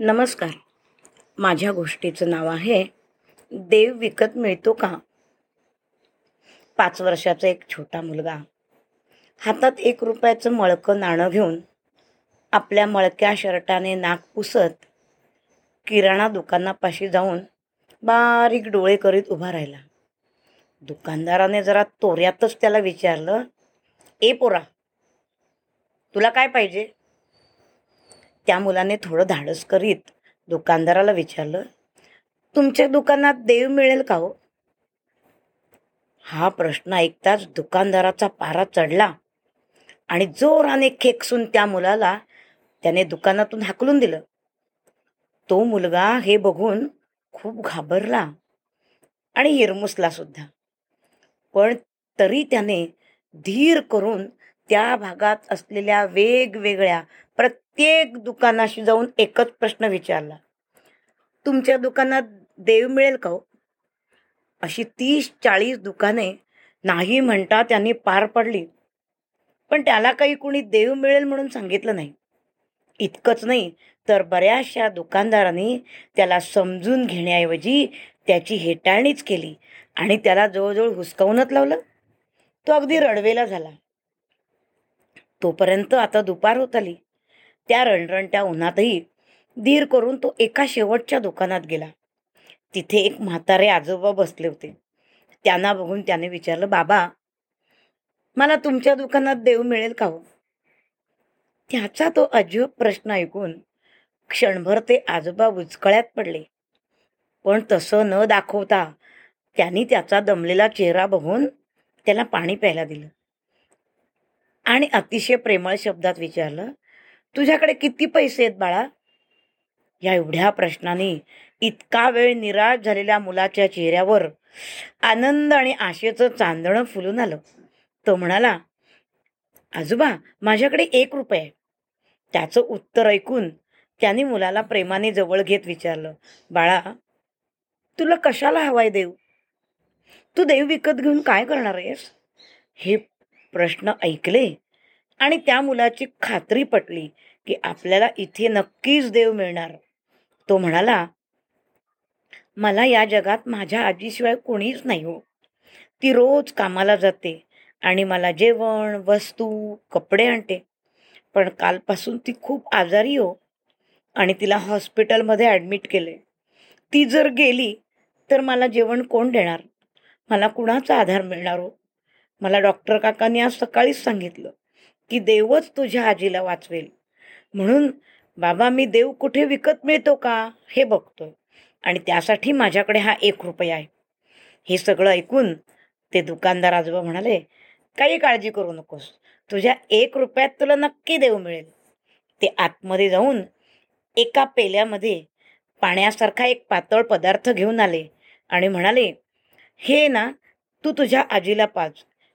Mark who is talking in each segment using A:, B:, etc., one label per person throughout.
A: नमस्कार. माझ्या गोष्टीचं नाव आहे देव विकत मिळतो का? पाच वर्षाचा एक छोटा मुलगा. हातात एक रुपयाचं मळकं नाणं घेऊन आपल्या मळक्या शर्टाने नाक पुसत किराणा दुकानापाशी जाऊन बारीक डोळे करीत उभा राहिला. दुकानदाराने जरा तोऱ्यातच त्याला विचारलं ए पोरा तुला काय पाहिजे? त्या मुलाने थोडं धाडस करीत दुकानदाराला विचारलं तुमच्या दुकानात देव मिळेल का हो? हा प्रश्न ऐकताच दुकानदाराचा पारा चढला आणि जोराने खेकसून त्या मुलाला त्याने दुकानातून हाकलून दिलं. तो मुलगा हे बघून खूप घाबरला आणि हिरमुसला सुद्धा. पण तरी त्याने धीर करून त्या भागात असलेल्या वेगवेगळ्या प्रत्येक दुकानाशी जाऊन एकच प्रश्न विचारला. तुमच्या दुकानात देव मिळेल का हो? अशी तीस चाळीस दुकाने नाही म्हणता त्यांनी पार पडली. पण त्याला काही कुणी देव मिळेल म्हणून सांगितलं नाही. इतकंच नाही तर बऱ्याचशा दुकानदारांनी त्याला समजून घेण्याऐवजी त्याची हेटाळणीच केली आणि त्याला जवळजवळ हुसकावूनच लावलं. तो अगदी रडवेला झाला. तोपर्यंत आता दुपार होत आली. त्या रणरणत्या उन्हातही धीर करून तो एका शेवटच्या दुकानात गेला. तिथे एक म्हातारे आजोबा बसले होते. त्यांना बघून त्याने विचारलं बाबा मला तुमच्या दुकानात देव मिळेल का हो? त्याचा तो अजब प्रश्न ऐकून क्षणभर ते आजोबा उचकळ्यात पडले. पण तसं न दाखवता त्यांनी त्याचा दमलेला चेहरा बघून त्याला पाणी प्यायला दिलं. आणि अतिशय प्रेमळ शब्दात विचारलं तुझ्याकडे किती पैसे आहेत बाळा? या एवढ्या प्रश्नाने इतका वेळ निराश झालेल्या मुलाच्या चेहऱ्यावर आनंद आणि आशेचं चांदणं फुलून आलं. तो म्हणाला आजोबा माझ्याकडे एक रुपये त्याचं उत्तर ऐकून त्याने मुलाला प्रेमाने जवळ घेत विचारलं बाळा तुला कशाला हवाय देव तू देव विकत घेऊन काय करणार आहेस? हे प्रश्न ऐकले आणि त्या मुलाची खात्री पटली की आपल्याला इथे नक्कीच देव मिळणार. तो म्हणाला मला या जगात माझ्या आजीशिवाय कोणीच नाही हो. ती रोज कामाला जाते आणि मला जेवण वस्तू कपडे आणते. पण कालपासून ती खूप आजारी हो आणि तिला हॉस्पिटलमध्ये ॲडमिट केले. ती जर गेली तर मला जेवण कोण देणार? मला कुणाचा आधार मिळणार हो? मला डॉक्टर काकांनी आज सकाळीच सांगितलं की देवच तुझ्या आजीला वाचवेल. म्हणून बाबा मी देव कुठे विकत मिळतो का? हे बघतोय. आणि त्यासाठी माझ्याकडे हा एक रुपया आहे. हे सगळं ऐकून ते दुकानदार आजोबा म्हणाले काही काळजी करू नकोस. तुझ्या एक रुपयात तुला नक्की देव मिळेल. ते आतमध्ये जाऊन एका पेल्यामध्ये पाण्यासारखा एक पातळ पदार्थ घेऊन आले आणि म्हणाले हे ना तू तुझ्या आजीला पाच.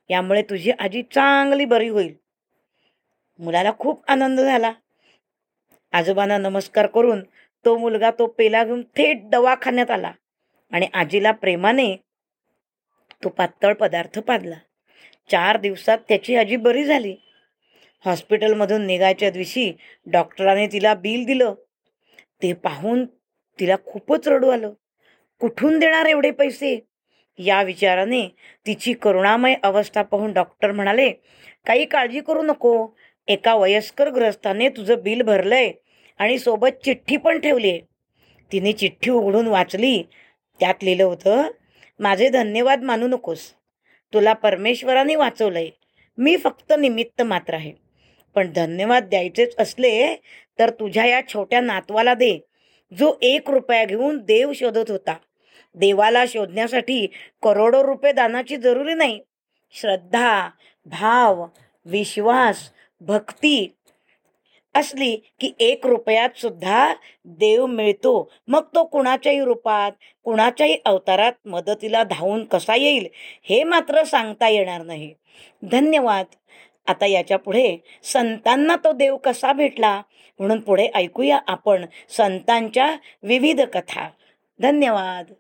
A: यामुळे तुझी आजी चांगली बरी होईल. मुलाला खूप आनंद झाला. आजोबांना नमस्कार करून तो मुलगा तो पेला घेऊन थेट दवाखान्यात आला आणि आजीला प्रेमाने तो पातळ पदार्थ पाजला. चार दिवसात त्याची आजी बरी झाली. हॉस्पिटलमधून निघायच्या दिवशी डॉक्टराने तिला बिल दिलं. ते पाहून तिला खूपच रडू आलं. कुठून देणार एवढे पैसे? या विचाराने तिची करुणामय अवस्था पाहून डॉक्टर म्हणाले काही काळजी करू नको. एका वयस्कर ग्रस्ताने तुझं बिल भरलंय आणि सोबत चिठ्ठी पण ठेवली आहे तिने चिठ्ठी उघडून वाचली. त्यात लिहिलं होतं माझे धन्यवाद मानू नकोस. तुला परमेश्वराने वाचवलंय. मी फक्त निमित्त मात्र आहे. पण धन्यवाद द्यायचेच असले तर तुझ्या या छोट्या नातवाला दे जो एक रुपया घेऊन देव शोधत होता. देवाला शोधण्यासाठी करोडो रुपये दानाची जरुरी नाही. श्रद्धा भाव विश्वास भक्ती असली की एक रुपयात सुद्धा देव मिळतो. मग तो कुणाच्याही रूपात कुणाच्याही अवतारात मदतीला धावून कसा येईल हे मात्र सांगता येणार नाही. धन्यवाद. आता याच्यापुढे संतांना तो देव कसा भेटला म्हणून पुढे ऐकूया आपण संतांच्या विविध कथा. धन्यवाद.